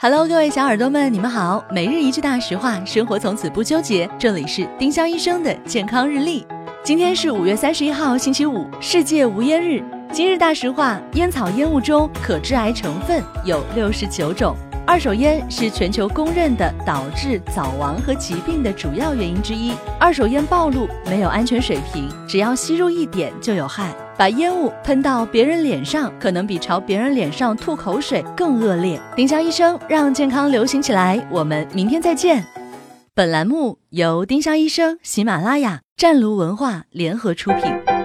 Hello，各位小耳朵们，你们好。每日一句大实话，生活从此不纠结。这里是丁香医生的健康日历。今天是五月三十一号，星期五，世界无烟日。今日大实话：烟草烟雾中可致癌成分有六十九种。二手烟是全球公认的导致早亡和疾病的主要原因之一。二手烟暴露没有安全水平，只要吸入一点就有害。把烟雾喷到别人脸上，可能比朝别人脸上吐口水更恶劣。丁香医生让健康流行起来，我们明天再见。本栏目由丁香医生、喜马拉雅、湛庐文化联合出品。